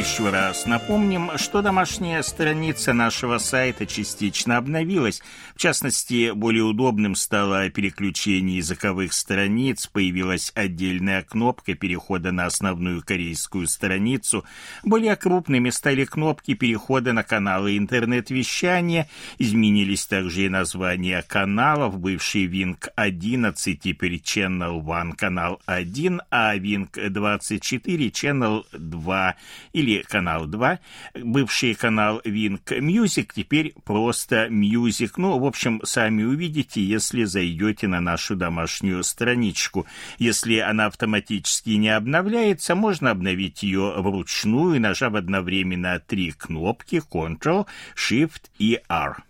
Еще раз напомним, что домашняя страница нашего сайта частично обновилась. В частности, более удобным стало переключение языковых страниц, появилась отдельная кнопка перехода на основную корейскую страницу. Более крупными стали кнопки перехода на каналы интернет-вещания. Изменились также и названия каналов. Бывший Wing 11 теперь Channel 1 канал 1, а Wing 24 Channel 2 или канал 2, бывший канал Wink Music, теперь просто Music. Ну, в общем, сами увидите, если зайдете на нашу домашнюю страничку. Если она автоматически не обновляется, можно обновить ее вручную, нажав одновременно три кнопки Ctrl, Shift и R.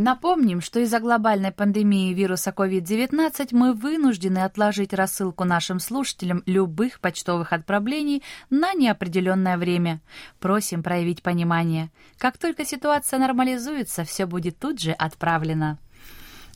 Напомним, что из-за глобальной пандемии вируса COVID-19 мы вынуждены отложить рассылку нашим слушателям любых почтовых отправлений на неопределенное время. Просим проявить понимание. Как только ситуация нормализуется, все будет тут же отправлено.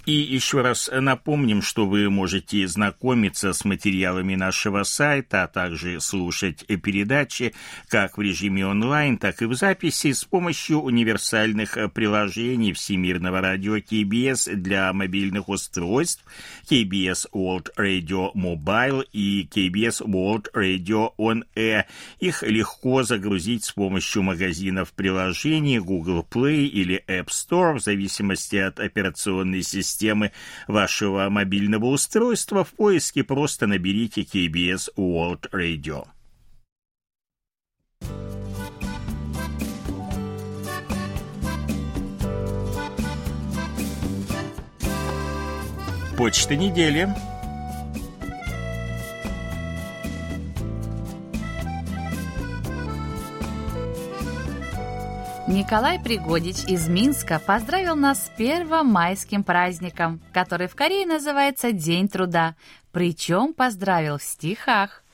И еще раз напомним, что вы можете знакомиться с материалами нашего сайта, а также слушать передачи как в режиме онлайн, так и в записи с помощью универсальных приложений Всемирного радио КБС для мобильных устройств KBS World Radio Mobile и KBS World Radio On Air. Их легко загрузить с помощью магазинов приложений Google Play или App Store в зависимости от операционной системы системы вашего мобильного устройства, в поиске просто наберите KBS World Radio. Почта недели. Николай Пригодич из Минска поздравил нас с первомайским праздником, который в Корее называется День труда, причем поздравил в стихах.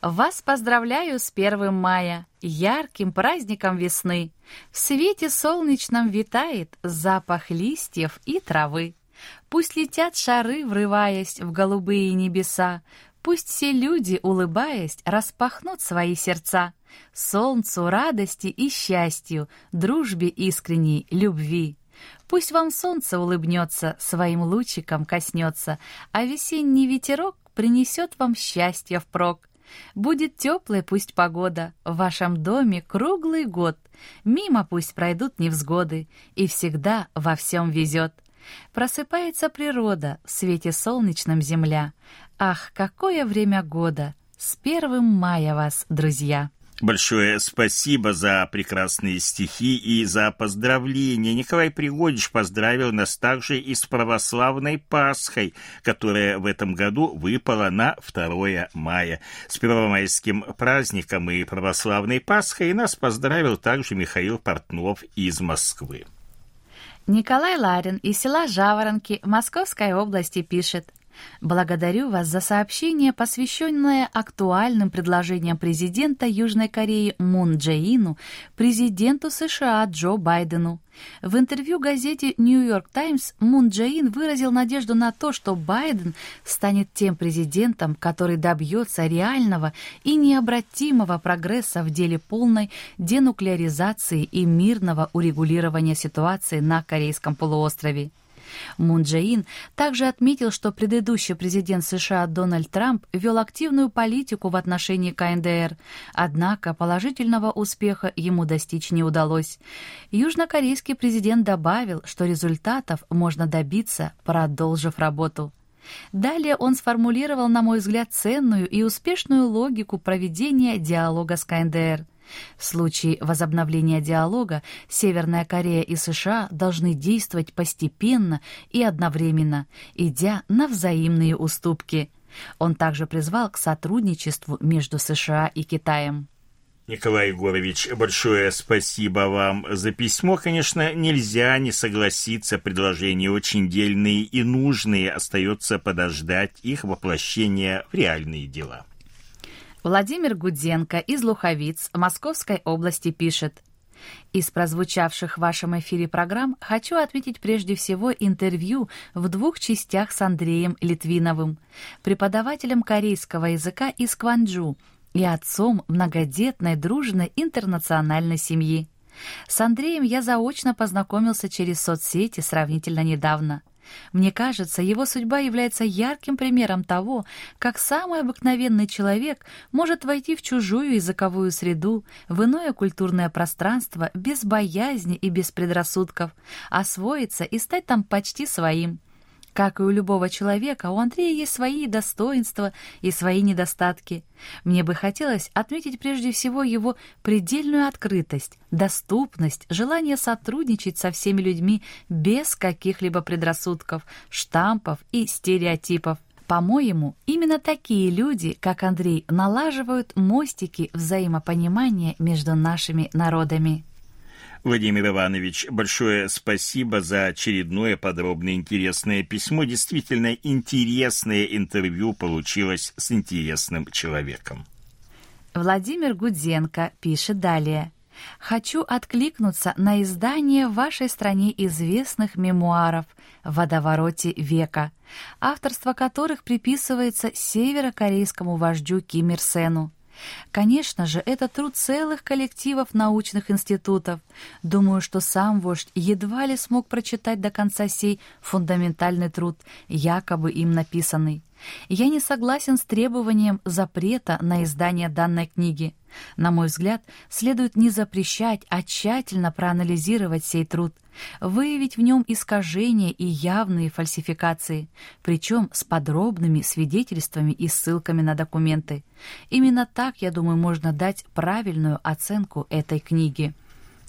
Вас поздравляю с 1 мая, ярким праздником весны. В свете солнечном витает запах листьев и травы. Пусть летят шары, врываясь в голубые небеса, Пусть все люди, улыбаясь, распахнут свои сердца солнцу, радости и счастью, дружбе искренней, любви. Пусть вам солнце улыбнется, своим лучиком коснется, а весенний ветерок принесет вам счастье впрок. Будет теплая пусть погода, в вашем доме круглый год. Мимо пусть пройдут невзгоды, и всегда во всем везет. Просыпается природа, в свете солнечном земля. Ах, какое время года! С первым мая вас, друзья! Большое спасибо за прекрасные стихи и за поздравления. Николай Пригодич поздравил нас также и с православной Пасхой, которая в этом году выпала на 2 мая. С первомайским праздником и православной Пасхой нас поздравил также Михаил Портнов из Москвы. Николай Ларин из села Жаворонки Московской области пишет. Благодарю вас за сообщение, посвященное актуальным предложениям президента Южной Кореи Мун Джеину, президенту США Джо Байдену. В интервью газете «Нью-Йорк Таймс» Мун Джеин выразил надежду на то, что Байден станет тем президентом, который добьется реального и необратимого прогресса в деле полной денуклеаризации и мирного урегулирования ситуации на Корейском полуострове. Мун Джэ также отметил, что предыдущий президент США Дональд Трамп вел активную политику в отношении КНДР, однако положительного успеха ему достичь не удалось. Южнокорейский президент добавил, что результатов можно добиться, продолжив работу. Далее он сформулировал, на мой взгляд, ценную и успешную логику проведения диалога с КНДР – в случае возобновления диалога Северная Корея и США должны действовать постепенно и одновременно, идя на взаимные уступки. Он также призвал к сотрудничеству между США и Китаем. Николай Егорович, большое спасибо вам за письмо. Конечно, нельзя не согласиться, предложения очень дельные и нужные. Остается подождать их воплощения в реальные дела. Владимир Гуденко из Луховиц Московской области пишет. Из прозвучавших в вашем эфире программ хочу отметить прежде всего интервью в двух частях с Андреем Литвиновым, преподавателем корейского языка из Кванджу – и отцом многодетной, дружной интернациональной семьи. С Андреем я заочно познакомился через соцсети сравнительно недавно. Мне кажется, его судьба является ярким примером того, как самый обыкновенный человек может войти в чужую языковую среду, в иное культурное пространство без боязни и без предрассудков, освоиться и стать там почти своим. Как и у любого человека, у Андрея есть свои достоинства и свои недостатки. Мне бы хотелось отметить прежде всего его предельную открытость, доступность, желание сотрудничать со всеми людьми без каких-либо предрассудков, штампов и стереотипов. По-моему, именно такие люди, как Андрей, налаживают мостики взаимопонимания между нашими народами. Владимир Иванович, большое спасибо за очередное подробное интересное письмо. Действительно интересное интервью получилось с интересным человеком. Владимир Гудзенко пишет далее. «Хочу откликнуться на издание в вашей стране известных мемуаров «В водовороте века», авторство которых приписывается северокорейскому вождю Ким Ир Сену. Конечно же, это труд целых коллективов научных институтов. Думаю, что сам вождь едва ли смог прочитать до конца сей фундаментальный труд, якобы им написанный. Я не согласен с требованием запрета на издание данной книги. На мой взгляд, следует не запрещать, а тщательно проанализировать сей труд, выявить в нем искажения и явные фальсификации, причем с подробными свидетельствами и ссылками на документы. Именно так, я думаю, можно дать правильную оценку этой книги.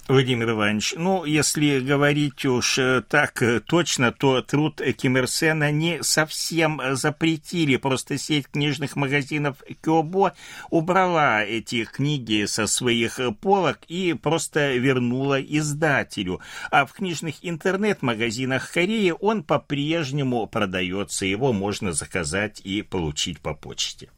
Владимир Иванович, ну, если говорить уж э, так э, точно, то труд Ким Ир Сена не совсем запретили. Просто сеть книжных магазинов Кёбо убрала эти книги со своих полок и просто вернула издателю. А в книжных интернет-магазинах Кореи он по-прежнему продается. Его можно заказать и получить по почте.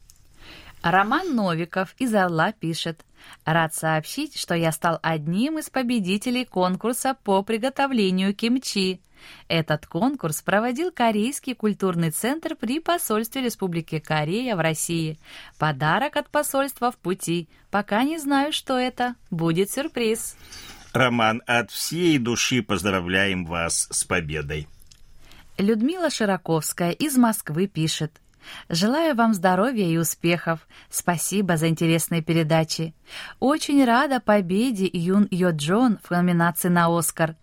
Роман Новиков из Орла пишет. Рад сообщить, что я стал одним из победителей конкурса по приготовлению кимчи. Этот конкурс проводил Корейский культурный центр при посольстве Республики Корея в России. Подарок от посольства в пути. Пока не знаю, что это. Будет сюрприз. Роман, от всей души поздравляем вас с победой. Людмила Широковская из Москвы пишет. Желаю вам здоровья и успехов. Спасибо за интересные передачи. Очень рада победе Юн Йо Джон в номинации на «Оскар».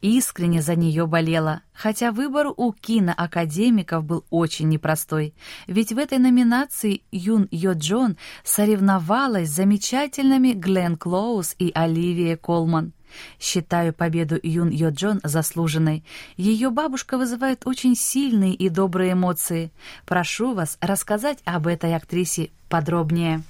Искренне за нее болела, хотя выбор у киноакадемиков был очень непростой, ведь в этой номинации Юн Йо Джон соревновалась с замечательными Глен Клоуз и Оливия Колман. Считаю победу Юн Йо Джон заслуженной. Ее бабушка вызывает очень сильные и добрые эмоции. Прошу вас рассказать об этой актрисе подробнее.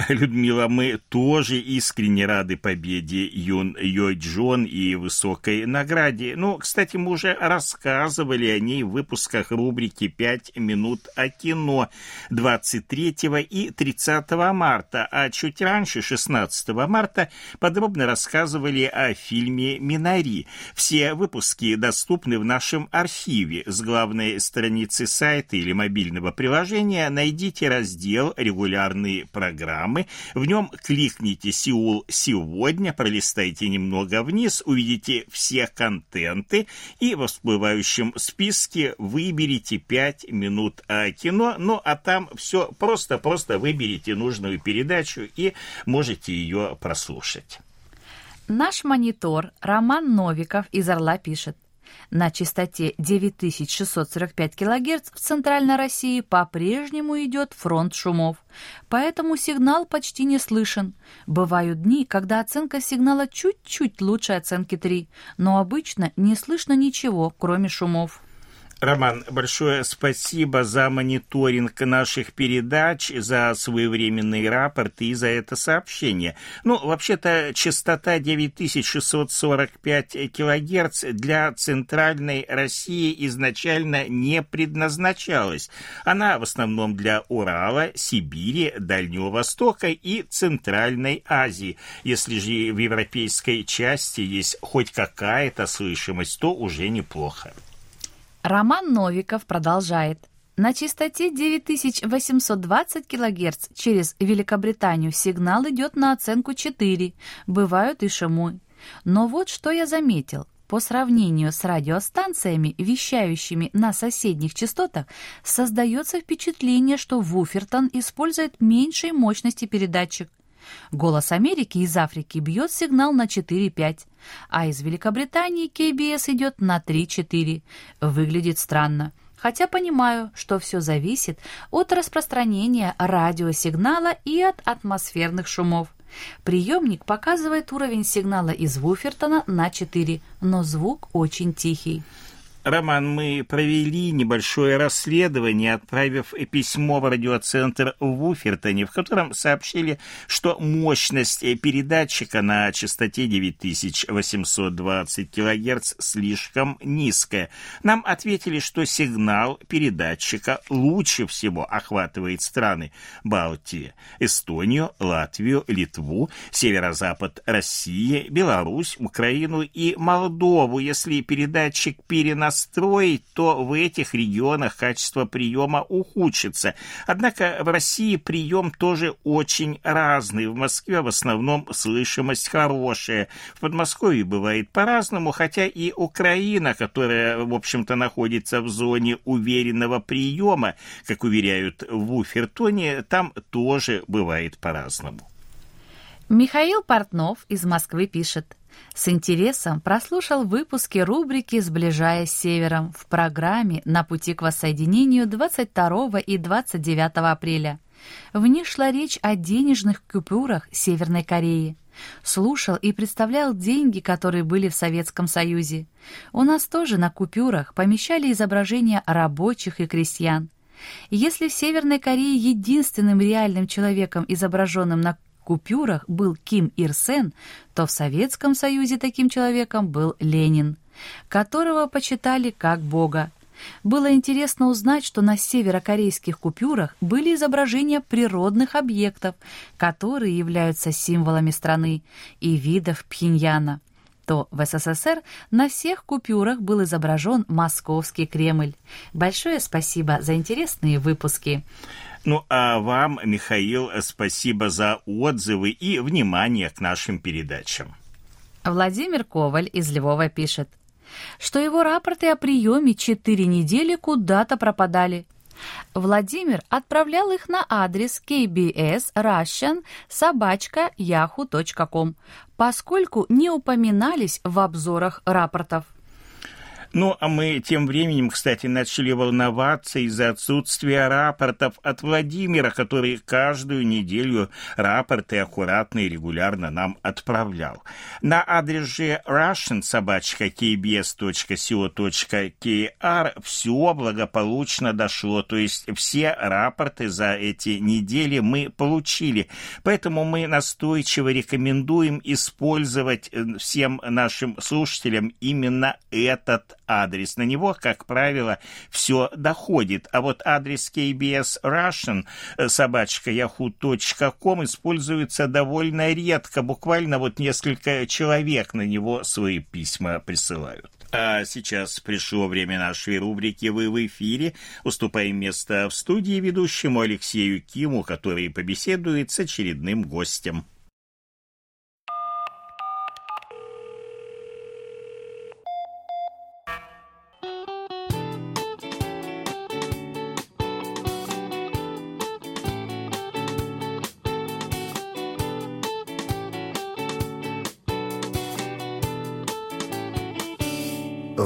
Людмила, мы тоже искренне рады победе Юн Йой Джон и высокой награде. Ну, кстати, мы уже рассказывали о ней в выпусках рубрики «Пять минут о кино» 23 и 30 марта, а чуть раньше, 16 марта, подробно рассказывали о фильме «Минари». Все выпуски доступны в нашем архиве. С главной страницы сайта или мобильного приложения найдите раздел «Регулярные программы» программы. В нем кликните «Сеул сегодня», пролистайте немного вниз, увидите все контенты и в всплывающем списке выберите 5 минут кино. Ну, а там все просто-просто выберите нужную передачу и можете ее прослушать. Наш монитор Роман Новиков из Орла пишет. На частоте 9645 кГц в Центральной России по-прежнему идет фронт шумов, поэтому сигнал почти не слышен. Бывают дни, когда оценка сигнала чуть-чуть лучше оценки 3, но обычно не слышно ничего, кроме шумов. Роман, большое спасибо за мониторинг наших передач, за своевременные рапорты и за это сообщение. Ну, вообще-то, частота 9645 килогерц для Центральной России изначально не предназначалась. Она в основном для Урала, Сибири, Дальнего Востока и Центральной Азии. Если же в европейской части есть хоть какая-то слышимость, то уже неплохо. Роман Новиков продолжает. На частоте 9820 кГц через Великобританию сигнал идет на оценку 4, бывают и шумы. Но вот что я заметил. По сравнению с радиостанциями, вещающими на соседних частотах, создается впечатление, что Вуфертон использует меньшей мощности передатчик. «Голос Америки» из Африки бьет сигнал на 4-5, а из Великобритании КБС идет на 3-4. Выглядит странно. Хотя понимаю, что все зависит от распространения радиосигнала и от атмосферных шумов. Приемник показывает уровень сигнала из Вуфертона на 4, но звук очень тихий. Роман, мы провели небольшое расследование, отправив письмо в радиоцентр в Уфертоне, в котором сообщили, что мощность передатчика на частоте 9820 кГц слишком низкая. Нам ответили, что сигнал передатчика лучше всего охватывает страны Балтии, Эстонию, Латвию, Литву, северо-запад России, Беларусь, Украину и Молдову, если передатчик переносит настроить, то в этих регионах качество приема ухудшится. Однако в России прием тоже очень разный. В Москве в основном слышимость хорошая. В Подмосковье бывает по-разному, хотя и Украина, которая, в общем-то, находится в зоне уверенного приема, как уверяют в Уфертоне, там тоже бывает по-разному. Михаил Портнов из Москвы пишет. С интересом прослушал выпуски рубрики «Сближаясь с Севером» в программе «На пути к воссоединению» 22 и 29 апреля. В них шла речь о денежных купюрах Северной Кореи. Слушал и представлял деньги, которые были в Советском Союзе. У нас тоже на купюрах помещали изображения рабочих и крестьян. Если в Северной Корее единственным реальным человеком, изображенным на купюрах был Ким Ир Сен, то в Советском Союзе таким человеком был Ленин, которого почитали как бога. Было интересно узнать, что на северокорейских купюрах были изображения природных объектов, которые являются символами страны и видов Пхеньяна то в СССР на всех купюрах был изображен Московский Кремль. Большое спасибо за интересные выпуски. Ну а вам, Михаил, спасибо за отзывы и внимание к нашим передачам. Владимир Коваль из Львова пишет, что его рапорты о приеме четыре недели куда-то пропадали. Владимир отправлял их на адрес kbs russian собачка yahoo.com, поскольку не упоминались в обзорах рапортов. Ну, а мы тем временем, кстати, начали волноваться из-за отсутствия рапортов от Владимира, который каждую неделю рапорты аккуратно и регулярно нам отправлял. На адрес же russian.kbs.co.kr все благополучно дошло, то есть все рапорты за эти недели мы получили. Поэтому мы настойчиво рекомендуем использовать э, всем нашим слушателям именно этот адрес. На него, как правило, все доходит. А вот адрес KBS Russian э, собачка yahoo.com используется довольно редко. Буквально вот несколько человек на него свои письма присылают. А сейчас пришло время нашей рубрики «Вы в эфире». Уступаем место в студии ведущему Алексею Киму, который побеседует с очередным гостем.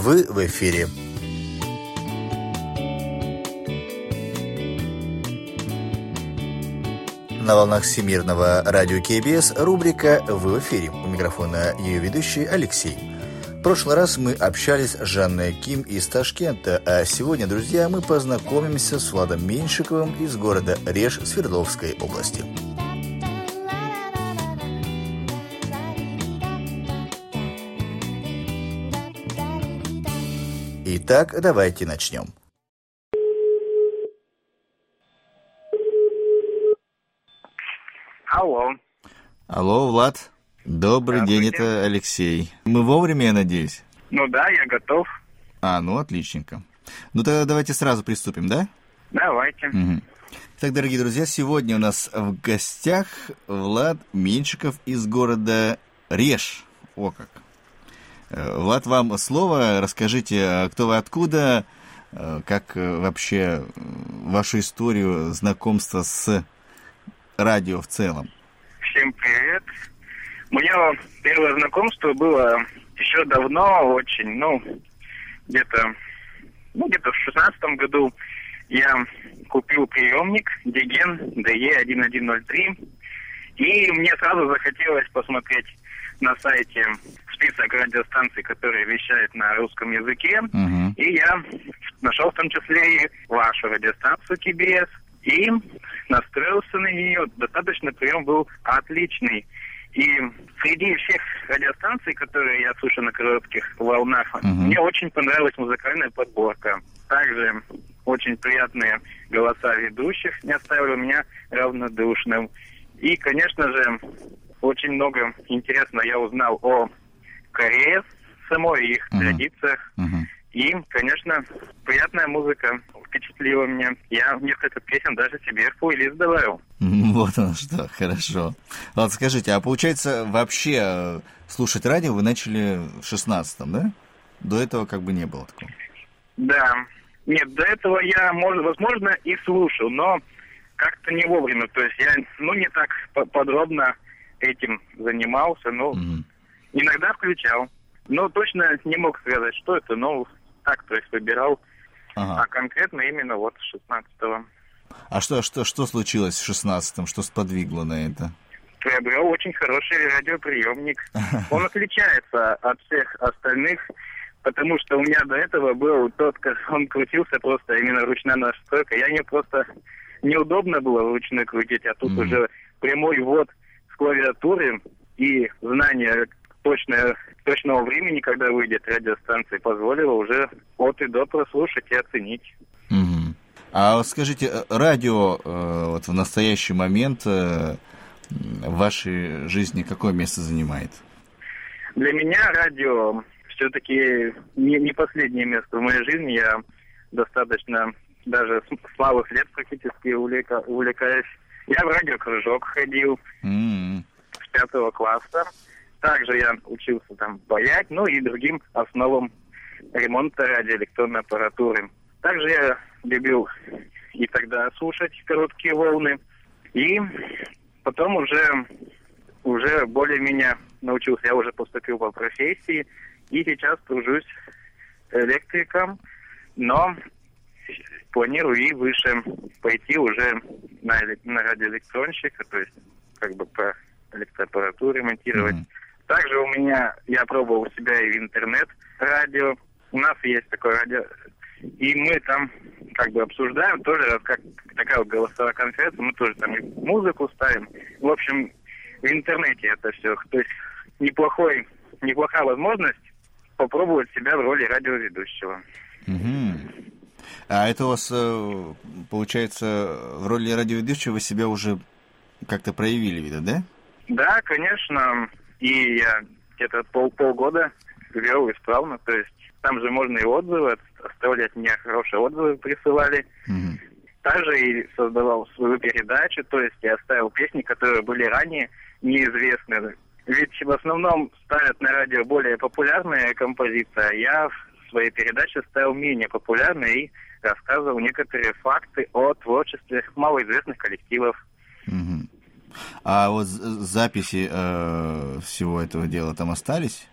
Вы в эфире. На волнах Всемирного радио КБС рубрика «Вы в эфире». У микрофона ее ведущий Алексей. прошлый раз мы общались с Жанной Ким из Ташкента, а сегодня, друзья, мы познакомимся с Владом Меньшиковым из города Реж Свердловской области. Итак, давайте начнем. Алло. Алло, Влад. Добрый день, это Алексей. Мы вовремя, я надеюсь? Ну да, я готов. А, ну отличненько. Ну тогда давайте сразу приступим, да? Давайте. Угу. Итак, дорогие друзья, сегодня у нас в гостях Влад Меньшиков из города Реж. О как. Э, Влад, вам слово. Расскажите, а кто вы откуда, э, как э, вообще вашу историю знакомства с радио в целом. Всем привет. Мое первое знакомство было еще давно очень, ну, где-то, ну, где-то в шестнадцатом году я купил приемник Диген DE1103, и мне сразу захотелось посмотреть на сайте список радиостанций, которые вещают на русском языке, Угу. и я нашел в том числе и вашу радиостанцию КБС, и настроился на нее. Достаточно прием был отличный. И среди всех радиостанций, которые я слушаю на коротких волнах, Мгм. мне очень понравилась музыкальная подборка. Также очень приятные голоса ведущих не оставили меня равнодушным. И, конечно же, очень много интересно я узнал о Корее самой их Мгм. традициях. Угу. И, конечно, приятная музыка впечатлила меня. Я несколько песен даже себе в плейлист добавил. Вот оно что, хорошо. Ладно, скажите, а получается вообще э, слушать радио вы начали в шестнадцатом, да? До этого как бы не было такого. Да. Нет, до этого я, может, возможно, и слушал, но как-то не вовремя. То есть я, ну, не так по- подробно этим занимался, но Мгм. Иногда включал. Но точно не мог сказать, что это, но так, то есть выбирал, а Ага. конкретно именно вот 16-го. А что, что, что случилось в шестнадцатом? Что сподвигло на это? приобрел очень хороший радиоприемник. Он отличается от всех остальных, потому что у меня до этого был тот, как он крутился просто именно ручная настройка. Я не просто неудобно было вручную крутить, а тут Мгм. уже прямой ввод с клавиатуры и знание точное, точного времени, когда выйдет радиостанция, позволило уже от и до прослушать и оценить. Мгм. А скажите, э, радио э, вот в настоящий момент э, в вашей жизни какое место занимает? Для меня радио все-таки не, не последнее место в моей жизни. Я достаточно даже с, малых лет практически увлека, увлекаюсь. Я в радиокружок ходил М, с пятого класса. Также я учился там паять, ну и другим основам ремонта радиоэлектронной аппаратуры. Также я любил и тогда слушать короткие волны. И потом уже, уже более-менее научился. Я уже поступил по профессии. И сейчас тружусь электриком. Но планирую и выше пойти уже на, на радиоэлектронщика, то есть как бы по электроаппаратуре ремонтировать. Мгм. Также у меня, я пробовал себя и в интернет-радио. У нас есть такое радио. И мы там как бы обсуждаем тоже, как такая вот голосовая конференция, мы тоже там и музыку ставим. В общем, в интернете это все. То есть неплохой, неплохая возможность попробовать себя в роли радиоведущего. Мгм. А это у вас, э, получается, в роли радиоведущего вы себя уже как-то проявили, видно, да? Да, конечно. И я где-то пол, полгода вел исправно. То есть там же можно и отзывы от- оставлять. Мне хорошие отзывы присылали. Мгм. Также и создавал свою передачу, то есть я ставил песни, которые были ранее неизвестны. Ведь в основном ставят на радио более популярные композиции, а я в своей передаче ставил менее популярные и рассказывал некоторые факты о творчестве малоизвестных коллективов. Мгм. А вот записи э, всего этого дела там остались?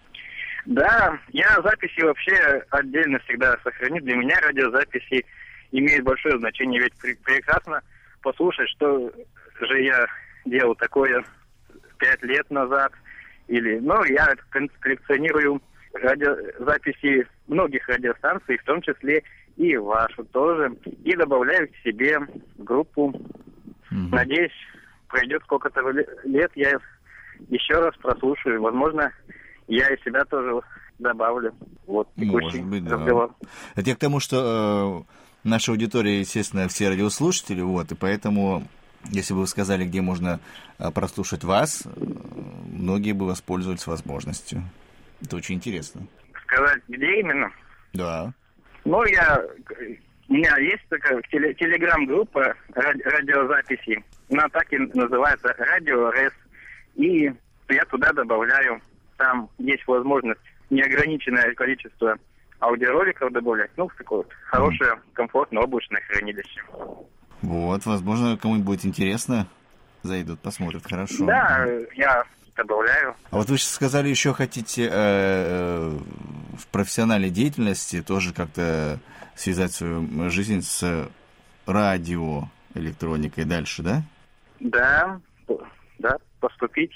Да, я записи вообще отдельно всегда сохраню. Для меня радиозаписи имеют большое значение, ведь пре- прекрасно послушать, что же я делал такое пять лет назад. Или, ну, я коллекционирую радиозаписи многих радиостанций, в том числе и вашу тоже, и добавляю к себе группу. Угу. Надеюсь, пройдет сколько-то лет, я еще раз прослушаю. Возможно, я и себя тоже добавлю. Вот, Может быть, да. разговор. Это я к тому, что э, наша аудитория, естественно, все радиослушатели, вот, и поэтому, если бы вы сказали, где можно э, прослушать вас, э, многие бы воспользовались возможностью. Это очень интересно. Сказать, где именно? Да. Ну, я... У меня есть такая телеграм-группа радиозаписи. Она так и называется «Радио РС». И я туда добавляю. Там есть возможность неограниченное количество аудиороликов добавлять. Ну, в такое вот хорошее, комфортное облачное хранилище. Вот, возможно, кому-нибудь будет интересно. Зайдут, посмотрят, хорошо. Да, я добавляю. А вот вы сейчас сказали, еще хотите э, э, в профессиональной деятельности тоже как-то связать свою жизнь с радио, электроникой дальше, да? Да, да, поступить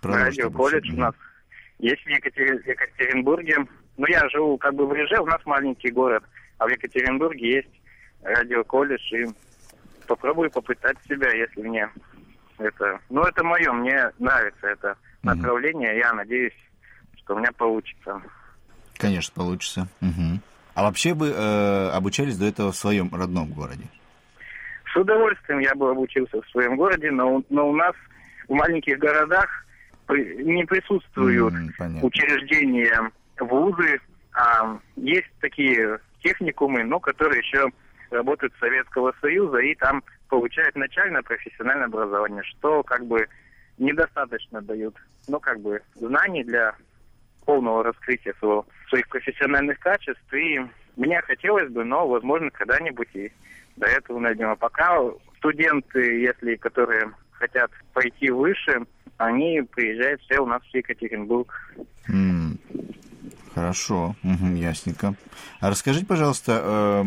Продолжить в радиоколледж у нас есть в Екатеринбурге. Ну, я живу как бы в Реже, у нас маленький город, а в Екатеринбурге есть радиоколледж, и попробую попытать себя, если мне это... Ну, это мое, мне нравится это направление, я надеюсь, что у меня получится. Конечно, получится. Угу. А вообще бы э, обучались до этого в своем родном городе? С удовольствием я бы обучился в своем городе, но, но у нас в маленьких городах не присутствуют mm, учреждения, вузы, а есть такие техникумы, но которые еще работают Советского Союза и там получают начальное профессиональное образование, что как бы недостаточно дают, ну, как бы, знаний для полного раскрытия своего, своих профессиональных качеств. И мне хотелось бы, но, возможно, когда-нибудь и до этого найдем. А пока студенты, если которые хотят пойти выше, они приезжают все у нас в Екатеринбург. Mm. Хорошо, угу, ясненько. А расскажите, пожалуйста, э,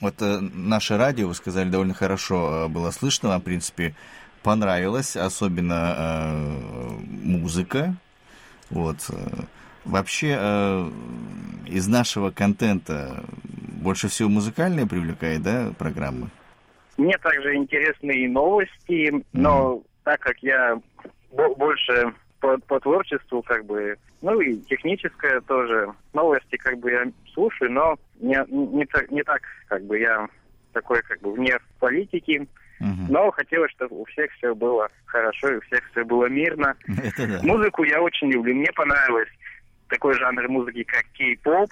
вот э, наше радио, вы сказали, довольно хорошо э, было слышно, вам, в принципе, понравилось, особенно э, музыка. Вот. Э, вообще, э, из нашего контента больше всего музыкальные привлекает, да, программы? Мне также интересны и новости, но mm. так как я больше по, по творчеству, как бы, ну и техническое тоже. Новости, как бы, я слушаю, но не, не, так, не так, как бы, я такой, как бы, вне политики. Угу. Но хотелось, чтобы у всех все было хорошо, и у всех все было мирно. Да. Музыку я очень люблю. Мне понравилось такой жанр музыки, как кей-поп.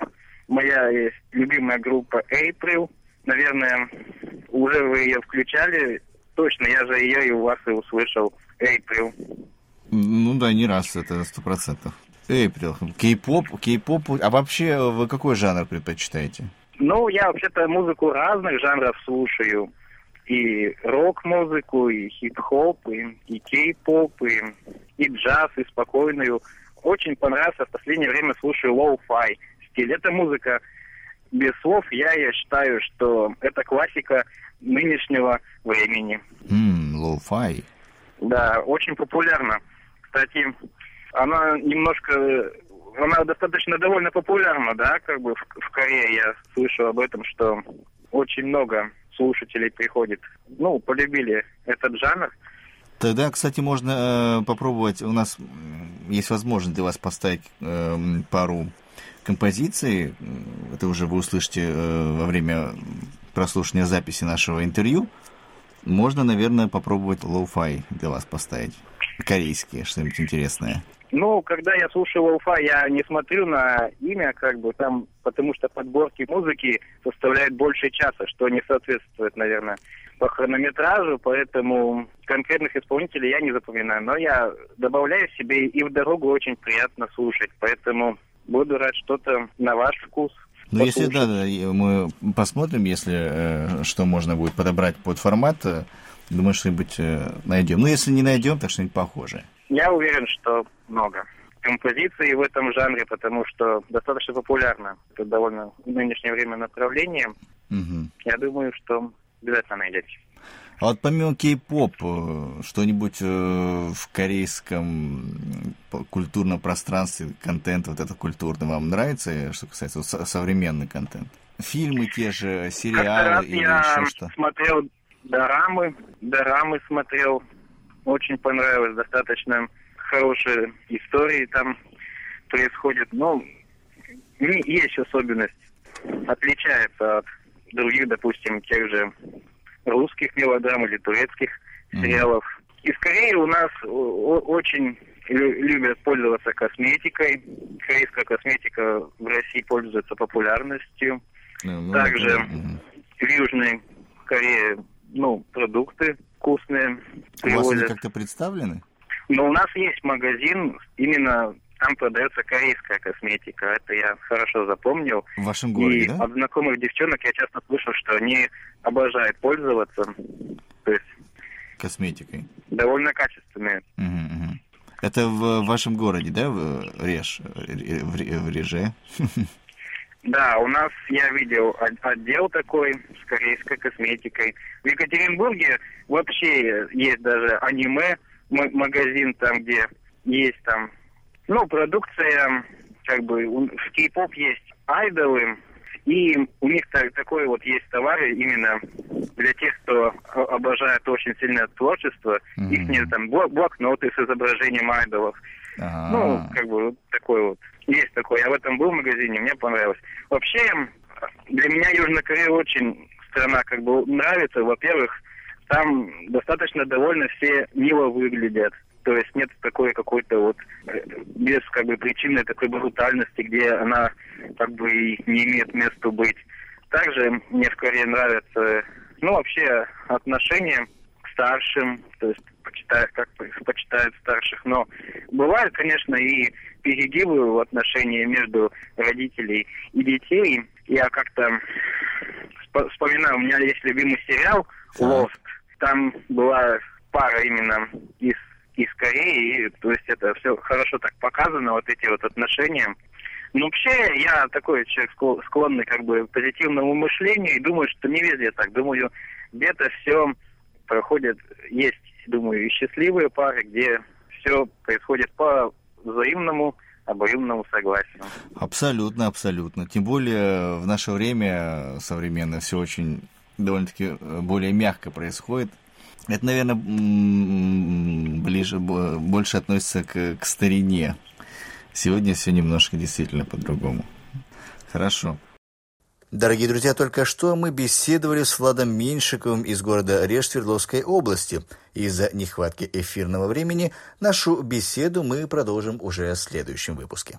Моя есть любимая группа April. Наверное, уже вы ее включали. Точно, я же ее и у вас и услышал. April. Ну да, не раз, это сто процентов. April, K-pop, K-pop. А вообще вы какой жанр предпочитаете? Ну, я вообще-то музыку разных жанров слушаю. И рок-музыку, и хип-хоп, и, и K-pop, и, и джаз, и спокойную. Очень понравился, в последнее время слушаю lo-fi стиль. Это музыка без слов. Я, я считаю, что это классика нынешнего времени. Mm, lo-fi. Да, очень популярна. Кстати, она немножко, она достаточно довольно популярна, да, как бы в, в Корее я слышу об этом, что очень много слушателей приходит, ну, полюбили этот жанр. Тогда, кстати, можно э, попробовать, у нас есть возможность для вас поставить э, пару композиций, это уже вы услышите э, во время прослушивания записи нашего интервью, можно, наверное, попробовать lo-fi для вас поставить. Корейские, что-нибудь интересное? Ну, когда я слушаю lo-fi, я не смотрю на имя, как бы там, потому что подборки музыки составляют больше часа, что не соответствует, наверное, по хронометражу, поэтому конкретных исполнителей я не запоминаю. Но я добавляю себе и в дорогу очень приятно слушать, поэтому буду рад что-то на ваш вкус. Ну, если да, да, мы посмотрим, если э, что можно будет подобрать под формат, э, Думаю, что-нибудь э, найдем. Ну, если не найдем, то что-нибудь похожее. Я уверен, что много композиций в этом жанре, потому что достаточно популярно. Это довольно в нынешнее время направление. Угу. Я думаю, что обязательно найдете. А вот помимо кей-поп, э, что-нибудь э, в корейском культурном пространстве, контент вот это культурный вам нравится, что касается вот, современный контент? Фильмы те же, сериалы или я еще что? смотрел дорамы, дорамы смотрел, очень понравилось, достаточно хорошие истории там происходят. Но есть особенность, отличается от других, допустим, тех же русских мелодрам или турецких mm-hmm. сериалов. И скорее у нас очень любят пользоваться косметикой. Корейская косметика в России пользуется популярностью. Mm-hmm. Также mm-hmm. в Южной Корее, ну, продукты вкусные. У привозят. вас они как-то представлены? Но у нас есть магазин именно там продается корейская косметика. Это я хорошо запомнил. В вашем городе, И да? от знакомых девчонок я часто слышал, что они обожают пользоваться. То есть... Косметикой. Довольно качественные. Угу, угу. Это в вашем городе, да, в Реж, в, в Реже? Да, у нас я видел отдел такой с корейской косметикой. В Екатеринбурге вообще есть даже аниме магазин там, где есть там ну, продукция, как бы, в кей-поп есть айдолы, и у них так, такой вот есть товары именно для тех, кто обожает очень сильное творчество. Mm-hmm. Их нет там блокноты с изображением айдолов. Ah. Ну, как бы вот такой вот. Есть такой. Я в этом был в магазине, мне понравилось. Вообще, для меня Южная Корея очень страна как бы нравится. Во-первых, там достаточно довольно все мило выглядят. То есть нет такой какой-то вот без как бы причины такой брутальности, где она как бы и не имеет места быть. Также мне в Корее нравятся, ну, вообще отношения к старшим, то есть почитают, как почитают старших. Но бывают, конечно, и перегибы в отношении между родителей и детей. Я как-то вспоминаю, у меня есть любимый сериал «Лост». Там была пара именно из из Кореи, и, то есть это все хорошо так показано, вот эти вот отношения. Но вообще я такой человек склонный как бы к позитивному мышлению и думаю, что не везде так. Думаю, где-то все проходит, есть, думаю, и счастливые пары, где все происходит по взаимному обоюдному согласию. Абсолютно, абсолютно. Тем более в наше время современное все очень довольно-таки э, более мягко происходит. Это, наверное, ближе, больше относится к, к старине. Сегодня все немножко действительно по-другому. Хорошо. Дорогие друзья, только что мы беседовали с Владом Меньшиковым из города Реж Свердловской области. Из-за нехватки эфирного времени нашу беседу мы продолжим уже в следующем выпуске.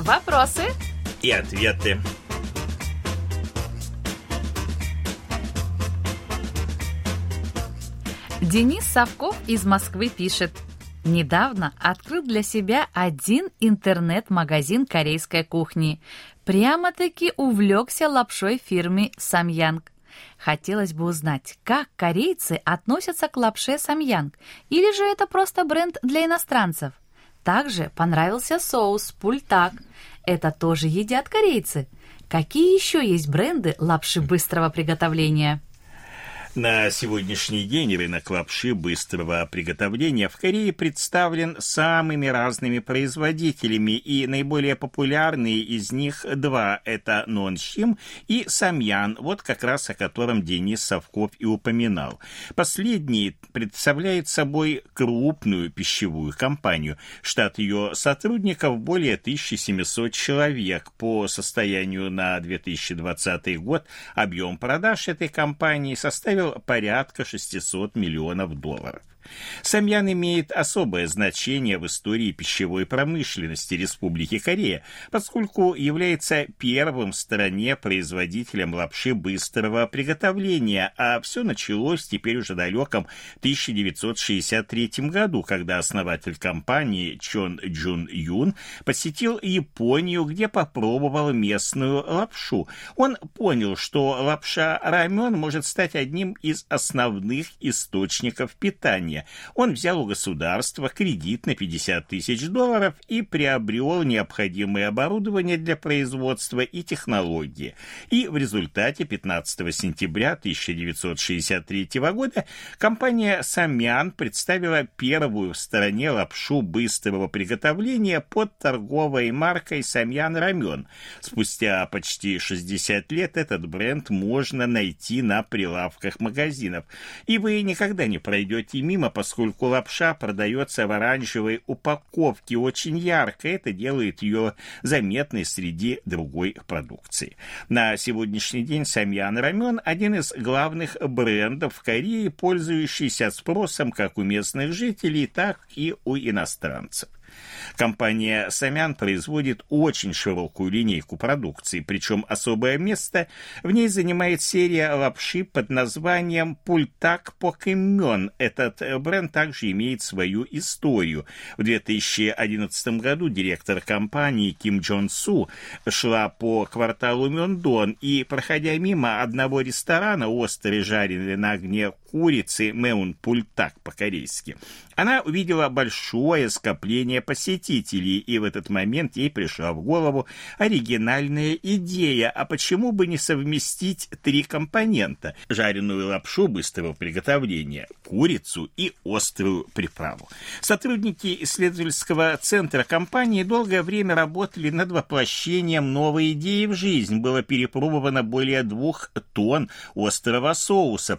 Вопросы и ответы. Денис Савков из Москвы пишет. Недавно открыл для себя один интернет-магазин корейской кухни. Прямо-таки увлекся лапшой фирмы Самьянг. Хотелось бы узнать, как корейцы относятся к лапше Самьянг, или же это просто бренд для иностранцев? Также понравился соус пультак. Это тоже едят корейцы. Какие еще есть бренды лапши быстрого приготовления? На сегодняшний день рынок лапши быстрого приготовления в Корее представлен самыми разными производителями, и наиболее популярные из них два – это Нонщим и Самьян, вот как раз о котором Денис Совков и упоминал. Последний представляет собой крупную пищевую компанию. Штат ее сотрудников более 1700 человек. По состоянию на 2020 год объем продаж этой компании составил составил порядка 600 миллионов долларов. Самьян имеет особое значение в истории пищевой промышленности Республики Корея, поскольку является первым в стране производителем лапши быстрого приготовления, а все началось теперь уже далеком 1963 году, когда основатель компании Чон Джун Юн посетил Японию, где попробовал местную лапшу. Он понял, что лапша рамен может стать одним из основных источников питания, он взял у государства кредит на 50 тысяч долларов и приобрел необходимое оборудование для производства и технологии. И в результате 15 сентября 1963 года компания «Самян» представила первую в стране лапшу быстрого приготовления под торговой маркой «Самьян Рамен». Спустя почти 60 лет этот бренд можно найти на прилавках магазинов. И вы никогда не пройдете мимо поскольку лапша продается в оранжевой упаковке очень ярко. Это делает ее заметной среди другой продукции. На сегодняшний день Самьян Рамен – один из главных брендов в Корее, пользующийся спросом как у местных жителей, так и у иностранцев. Компания «Самян» производит очень широкую линейку продукции, причем особое место в ней занимает серия лапши под названием «Пультак Покемон». Этот бренд также имеет свою историю. В 2011 году директор компании Ким Джон Су шла по кварталу Мёндон и, проходя мимо одного ресторана, острый жареный на огне курицы Меун Пультак по-корейски, она увидела большое скопление посетителей, и в этот момент ей пришла в голову оригинальная идея, а почему бы не совместить три компонента – жареную лапшу быстрого приготовления, курицу и острую приправу. Сотрудники исследовательского центра компании долгое время работали над воплощением новой идеи в жизнь. Было перепробовано более двух тонн острого соуса,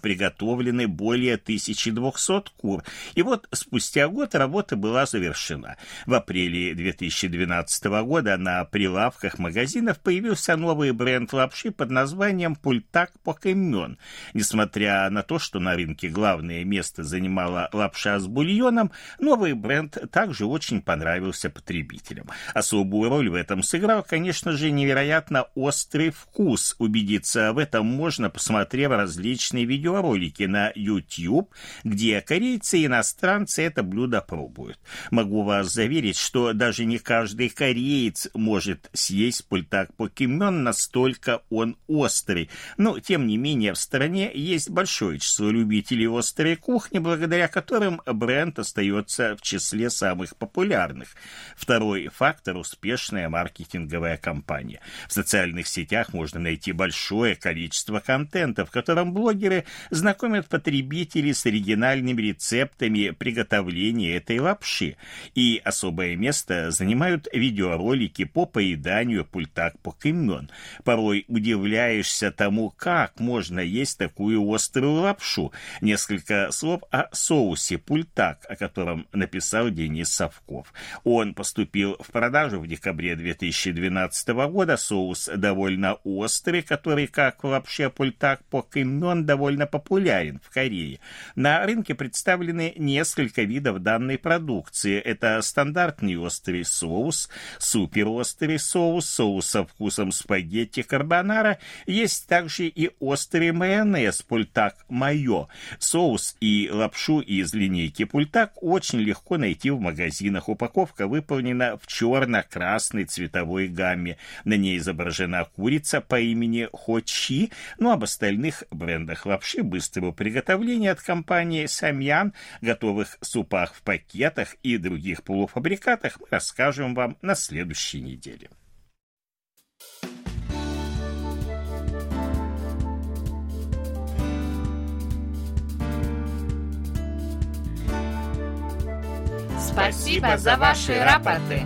приготовлены более 1200 кур. И вот спустя год работа была завершена. В апреле 2012 года на прилавках магазинов появился новый бренд лапши под названием «Пультак Покемон». Несмотря на то, что на рынке главное место занимала лапша с бульоном, новый бренд также очень понравился потребителям. Особую роль в этом сыграл, конечно же, невероятно острый вкус. Убедиться в этом можно, посмотрев различные видеоролики на YouTube, где корейцы и иностранцы это блюдо пробуют. Могу вас заверить, что даже не каждый кореец может съесть пультак покемон, настолько он острый. Но, тем не менее, в стране есть большое число любителей острой кухни, благодаря которым бренд остается в числе самых популярных. Второй фактор – успешная маркетинговая кампания. В социальных сетях можно найти большое количество контента, в котором блогеры знакомят потребителей с оригинальными рецептами приготовления этой лапши, и особое место занимают видеоролики по поеданию пультак покемон. Порой удивляешься тому, как можно есть такую острую лапшу. Несколько слов о соусе пультак, о котором написал Денис Совков. Он поступил в продажу в декабре 2012 года. Соус довольно острый, который, как в лапше пультак покемон, довольно популярен в Корее. На рынке представлены несколько видов данной продукции. Это стандартный острый соус, суперострый соус, соус со вкусом спагетти карбонара. Есть также и острый майонез пультак майо. Соус и лапшу из линейки пультак очень легко найти в магазинах. Упаковка выполнена в черно-красной цветовой гамме. На ней изображена курица по имени Хочи, но об остальных брендах лапши быстрого приготовления от компании Самьян, готовых супах в пакетах и других полуфабрикатах мы расскажем вам на следующей неделе. Спасибо за ваши рапорты.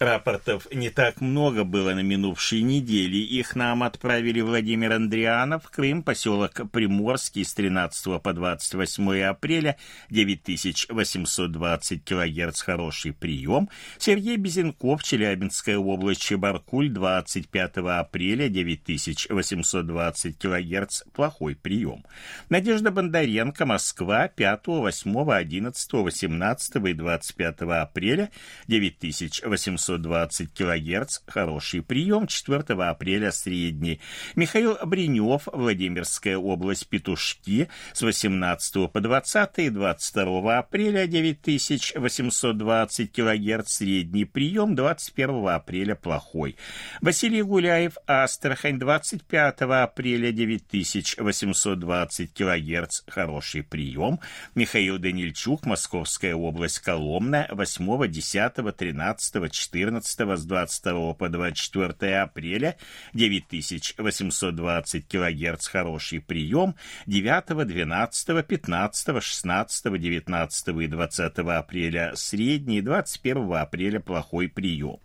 Рапортов не так много было на минувшей неделе. Их нам отправили Владимир Андрианов, Крым, поселок Приморский с 13 по 28 апреля, 9820 килогерц, хороший прием. Сергей Безенков, Челябинская область, Чебаркуль, 25 апреля, 9820 килогерц, плохой прием. Надежда Бондаренко, Москва, 5, 8, 11, 18 и 25 апреля, 9800 720 кГц, хороший прием, 4 апреля средний. Михаил Бринев, Владимирская область, Петушки, с 18 по 20, 22 апреля 9820 кГц, средний прием, 21 апреля плохой. Василий Гуляев, Астрахань, 25 апреля 9820 кГц, хороший прием. Михаил Данильчук, Московская область, Коломна, 8, 10, 13, 14 14 с 22 по 24 апреля. 9820 кГц хороший прием, 9, 12, 15, 16, 19 и 20 апреля средний, 21 апреля плохой прием.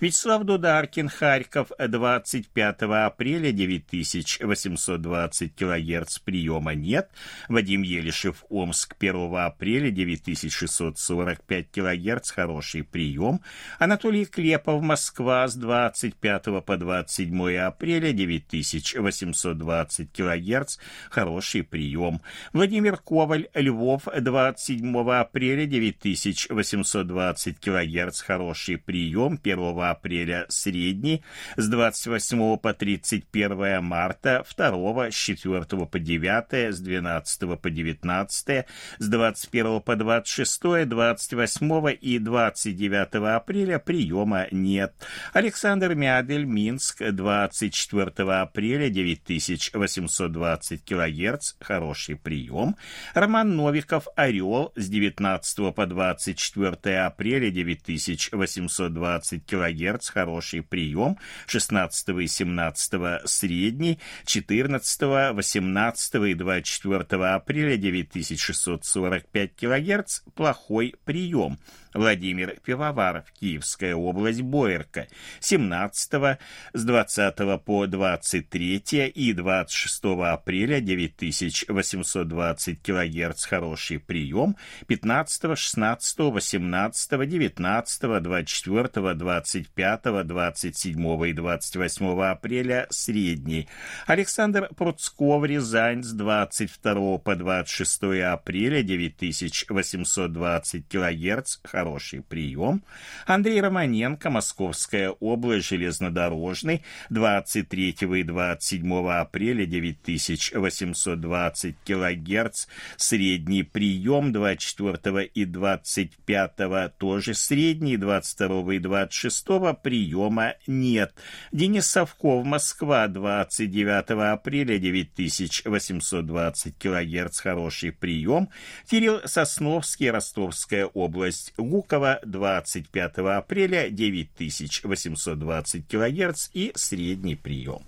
Вячеслав Дударкин, Харьков, 25 апреля. 9820 кГц приема нет, Вадим Елишев, Омск, 1 апреля. 9645 кГц хороший прием, Анатолий Клепов, Москва, с 25 по 27 апреля 9820 кГц, хороший прием. Владимир Коваль, Львов, 27 апреля 9820 кГц, хороший прием. 1 апреля средний, с 28 по 31 марта, 2 с 4 по 9, с 12 по 19, с 21 по 26, 28 и 29 апреля прием приема нет. Александр Мядель, Минск, 24 апреля, 9820 кГц, хороший прием. Роман Новиков, Орел, с 19 по 24 апреля, 9820 кГц, хороший прием. 16 и 17 средний, 14, 18 и 24 апреля, 9645 кГц, плохой прием. Владимир Пивоваров, Киевская область, Боярка, 17 с 20 по 23 и 26 апреля 9820 кГц хороший прием, 15, 16, 18, 19, 24, 25, 27 и 28 апреля средний. Александр Пруцков, Рязань, с 22 по 26 апреля 9820 кГц хороший хороший прием. Андрей Романенко, Московская область, железнодорожный, 23 и 27 апреля 9820 килогерц, средний прием, 24 и 25 тоже средний, 22 и 26 приема нет. Денис Совков, Москва, 29 апреля 9820 килогерц, хороший прием. Кирилл Сосновский, Ростовская область, Гукова 25 апреля 9820 кГц и средний прием.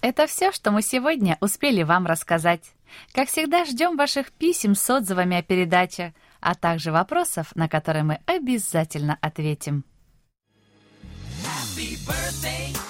Это все, что мы сегодня успели вам рассказать. Как всегда, ждем ваших писем с отзывами о передаче, а также вопросов, на которые мы обязательно ответим. Happy birthday.